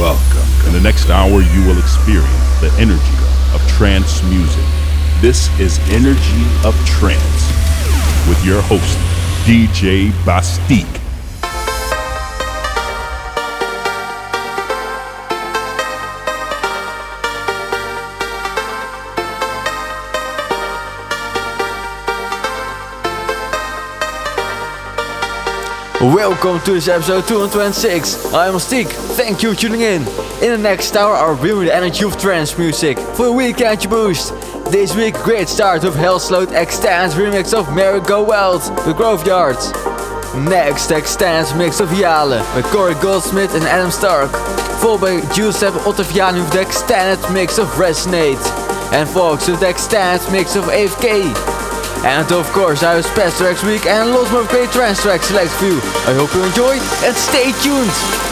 Welcome. In the next hour, you will experience the energy of trance music. This is Energy of Trance with your host, DJ BastiQ. Welcome to this episode 226. I am BastiQ. Thank you for tuning in. In the next hour, I'll bring you the energy of trance music for a weekend boost. This week, great start with Hel_sløwed Extends remix of Mary Go Wild, The Grooveyards. Next, Extends mix of Yahle with Cory Goldsmith and Adam Stark. Followed by Giuseppe Ottaviani with the extended mix of Resonate. And Fawks with the mix of AFK. And of course, I have special tracks week and lots more great trance tracks select for you. I hope you enjoy and stay tuned.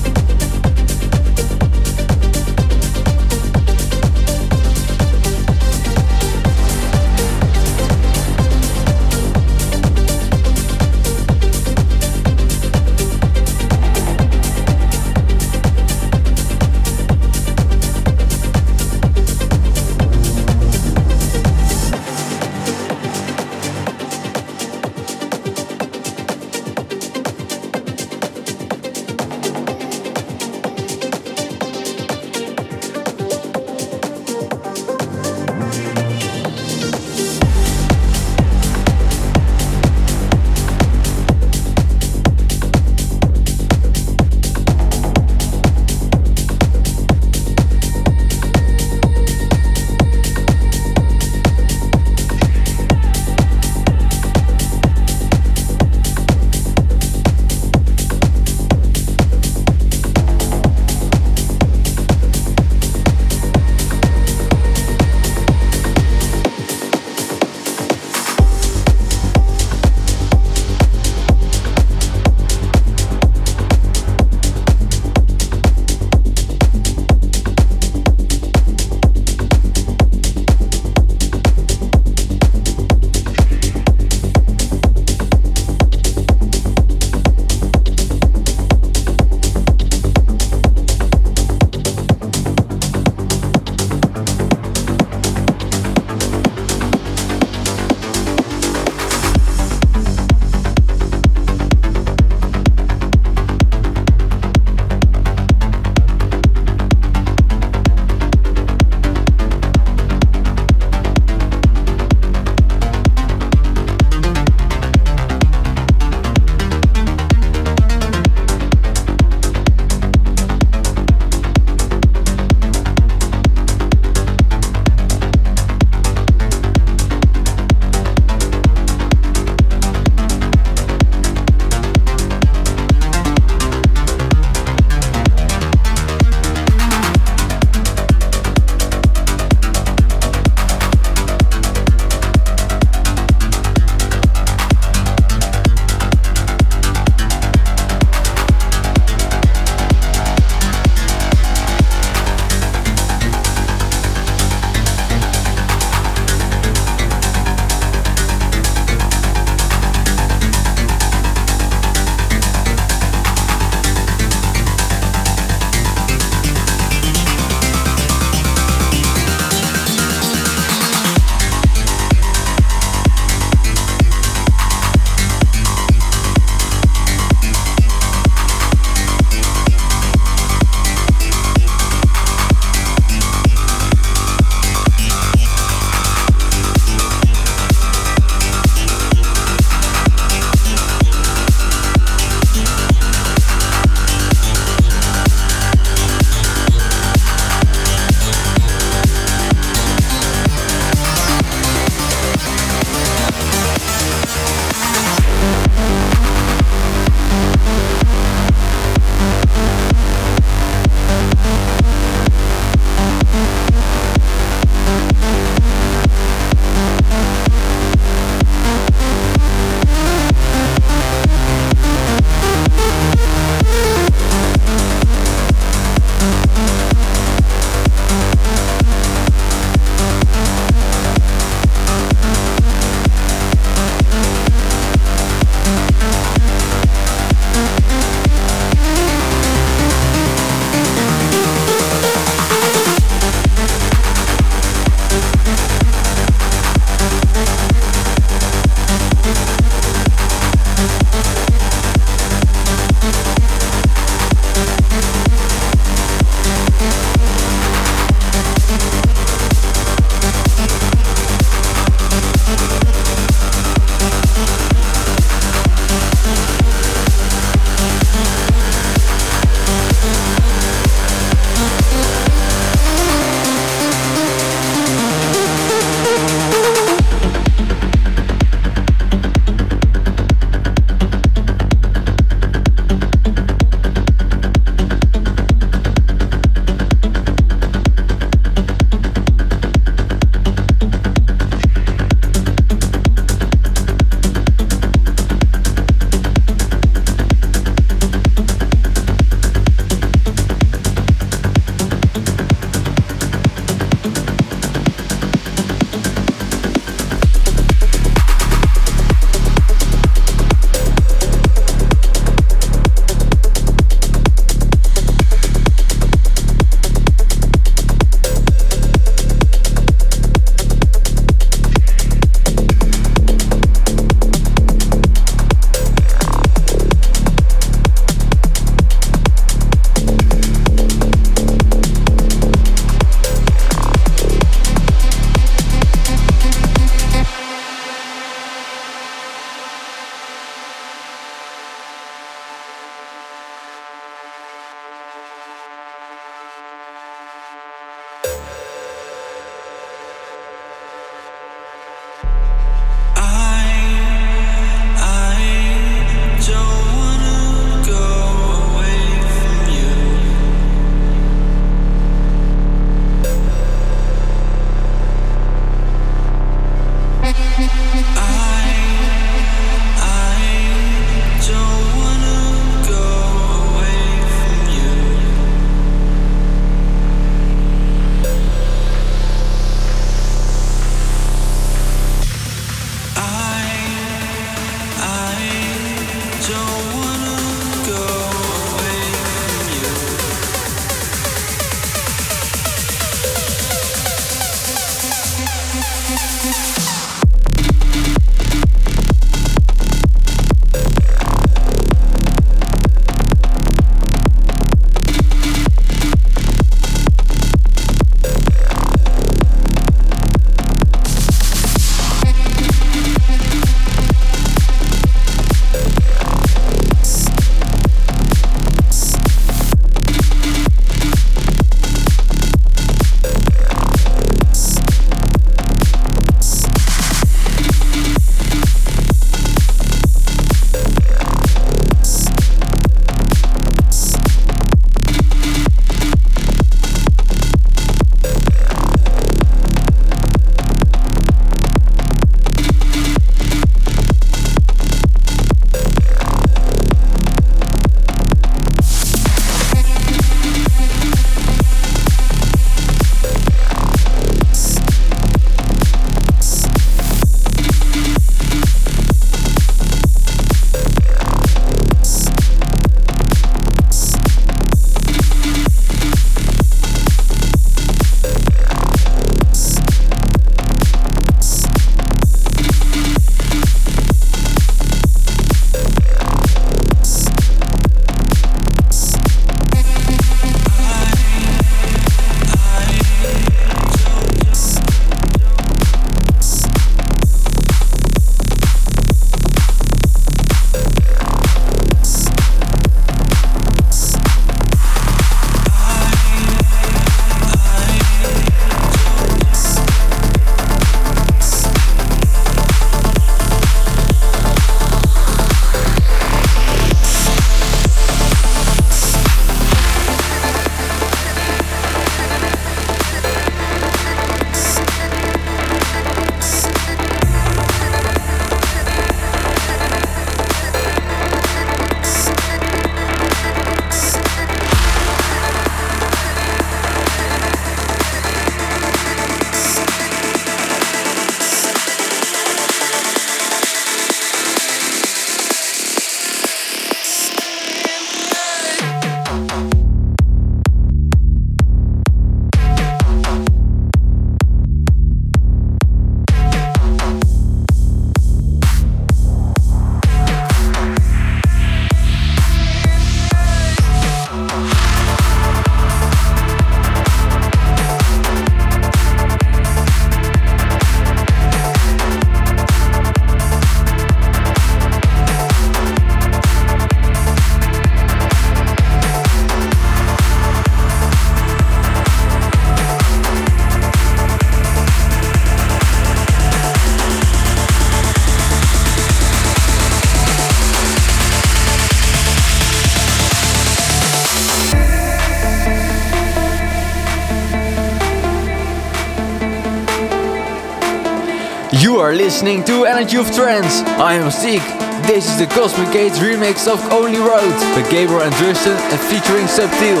Are listening to Energy of Trance. I am BastiQ. This is the Cosmic Gate's remix of Only Road by Gabriel and Dresden and featuring Sub Teal.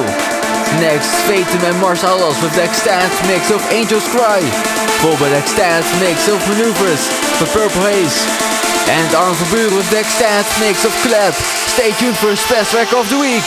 Next, Fatum and Mars Atlas with the extended mix of Angel's Cry, followed by the extended mix of Maneuvers for Purple Haze, and Armin van Buuren with the extended mix of Clap. Stay tuned for a special track of the week.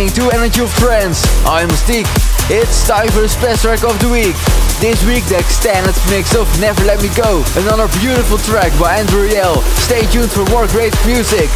Listening to Energy of Trance. I'm BastiQ. It's time for the special track of the week. This week the extended mix of Never Let Me Go, another beautiful track by Andrew Rayel. Stay tuned for more great music.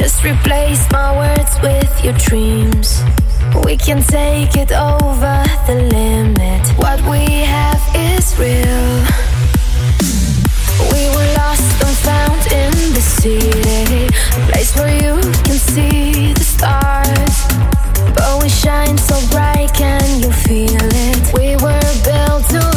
Just replace my words with your dreams. We can take it over the limit. What we have is real. We were lost and found in the city, a place where you can see the stars. But we shine so bright, can you feel it? We were built to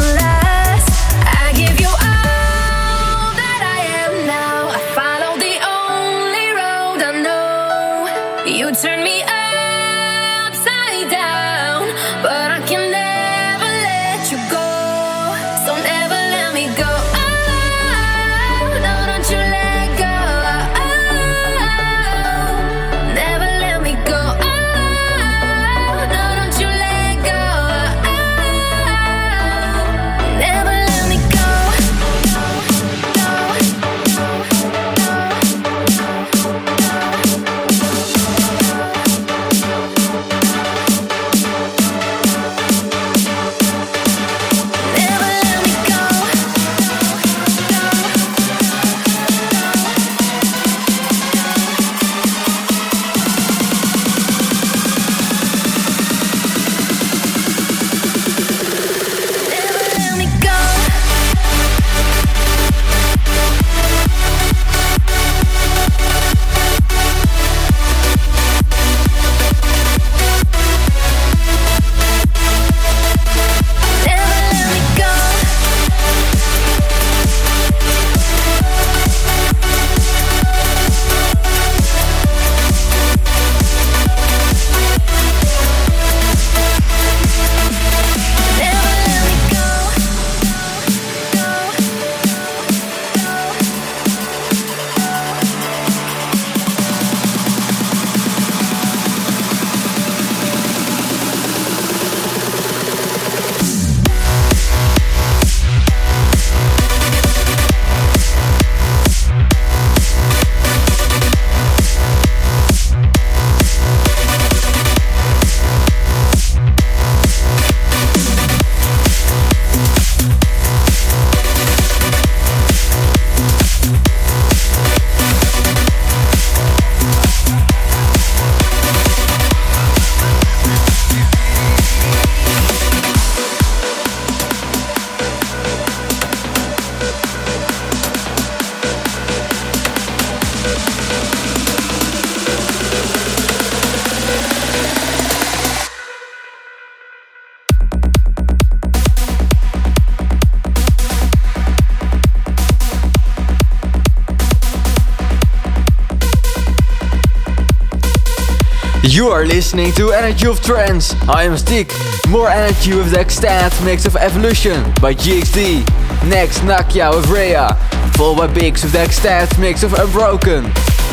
You are listening to Energy of Trance. I am BastiQ. More energy with the extended mix of Evolution by GXD. Next, Nakhiya with Rhea. Followed by Bixx with the extended mix of Unbroken.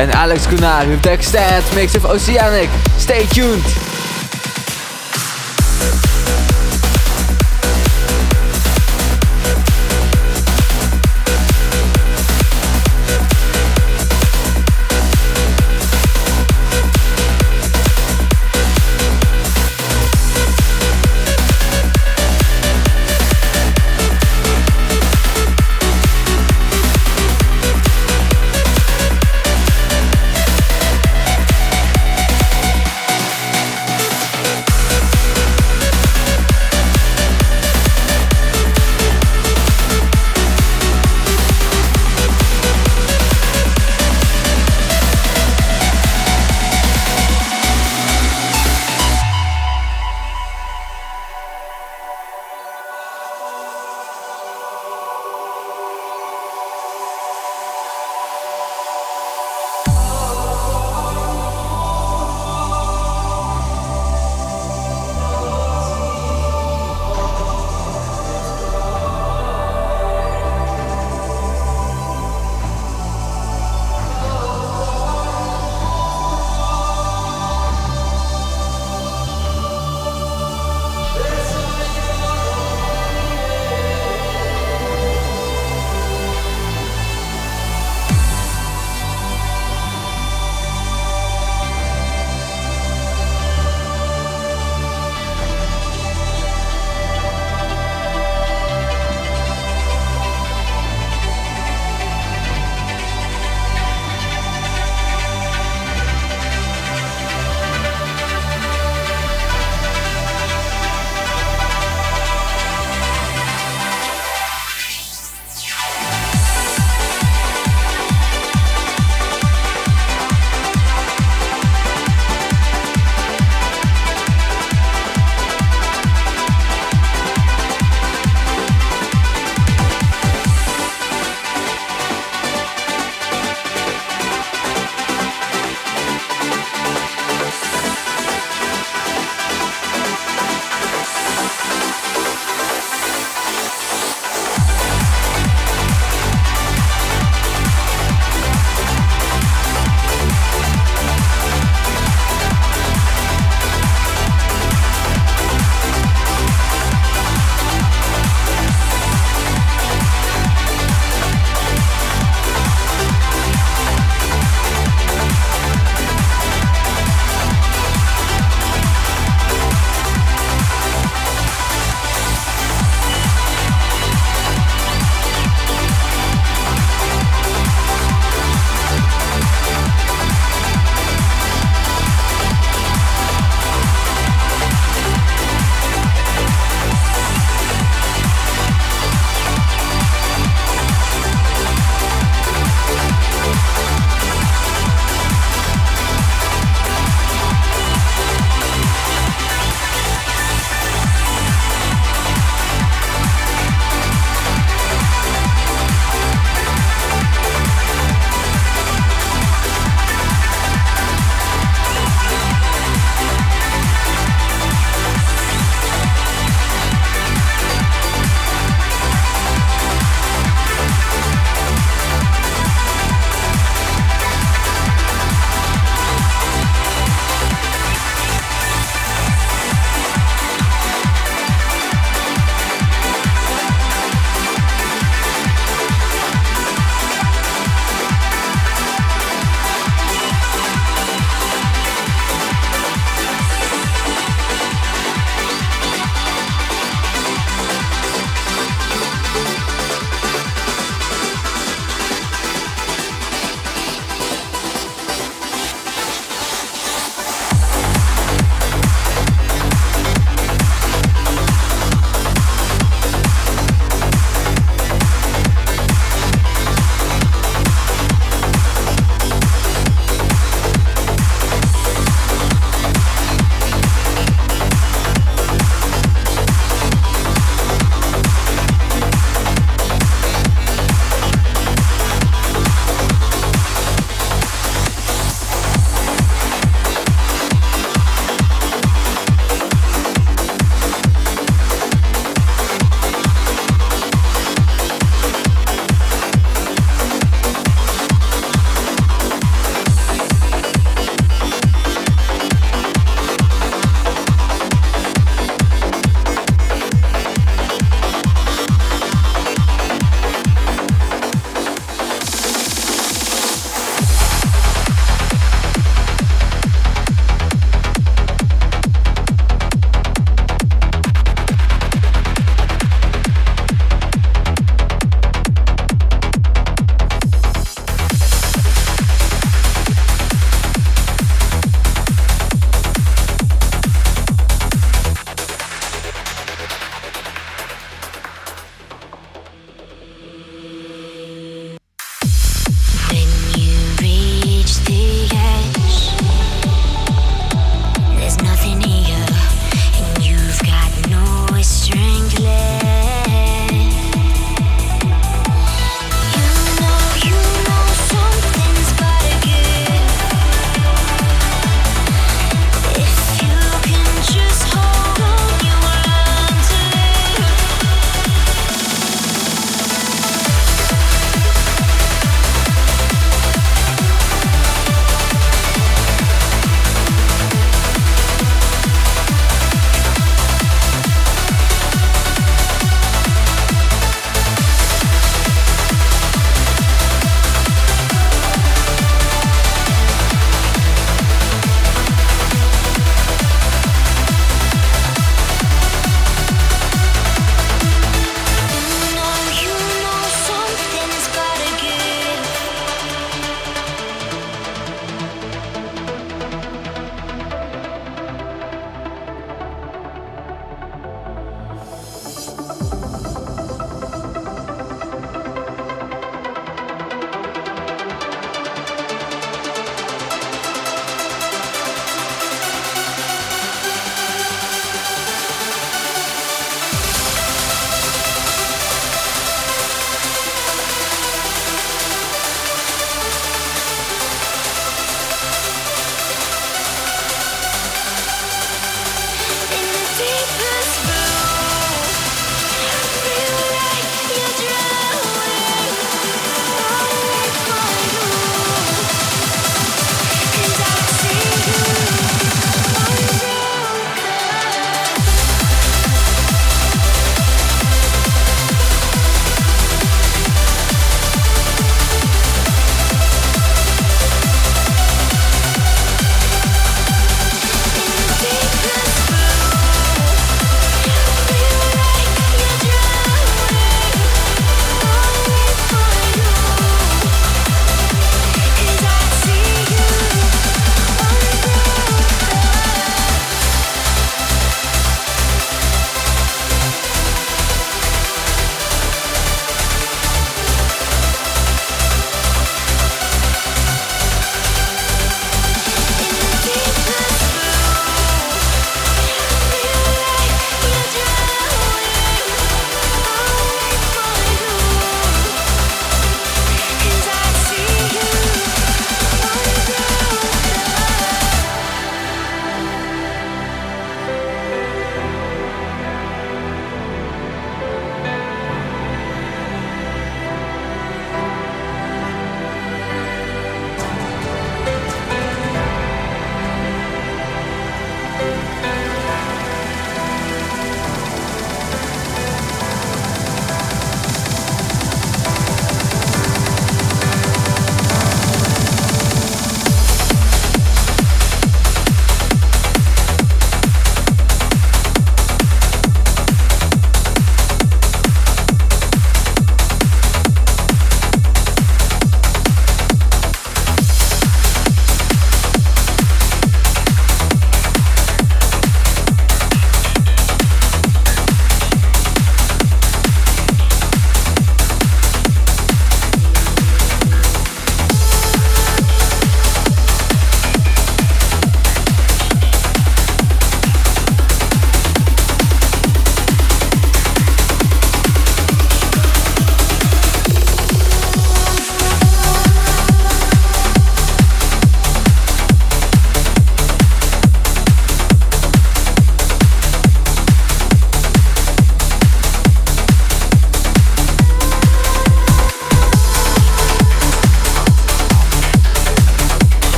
And Alex Kunnari with the extended mix of Oceanic. Stay tuned.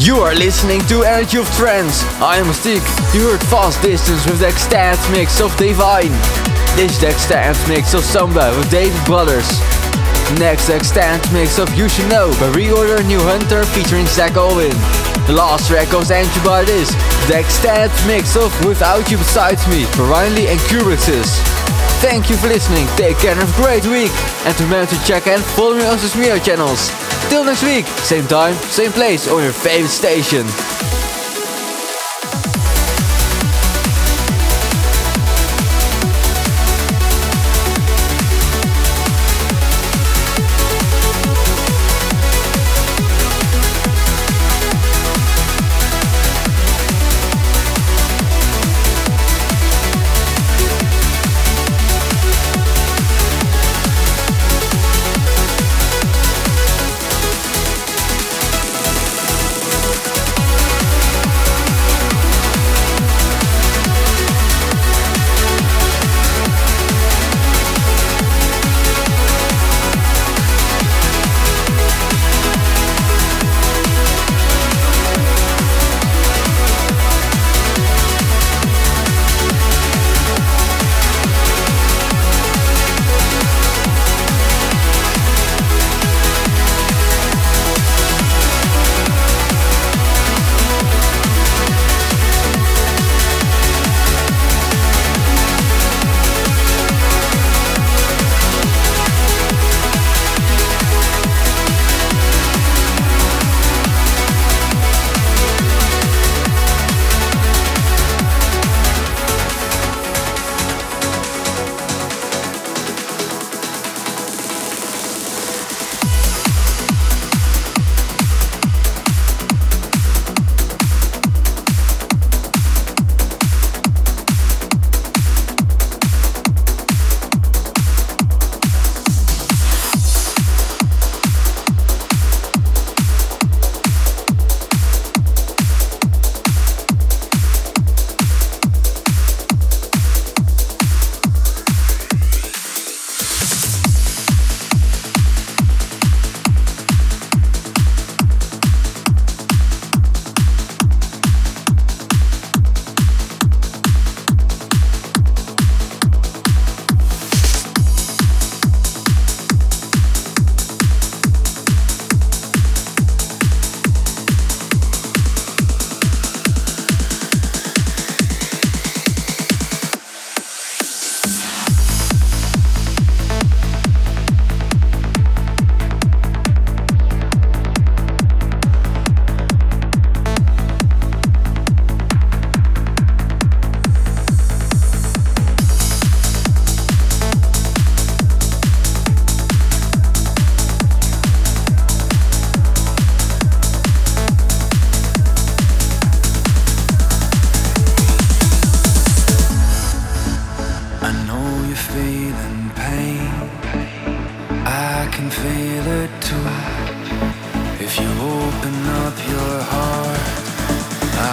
You are listening to Energy of Trance. I am BastiQ. You heard Fast Distance with the extended mix of Divine. This is the extended mix of Sombre with David Broaders. Next, the extended mix of You Should Know by ReOrder Neil Hunter featuring Zach Alwin. The last track goes entry by this, the extended mix of Without You Besides Me for Rinaly and Crubbixz. Thank you for listening, take care and have a great week. And remember to check and follow me on social media channels. Till next week, same time, same place on your favorite station.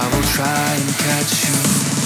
I will try and catch you.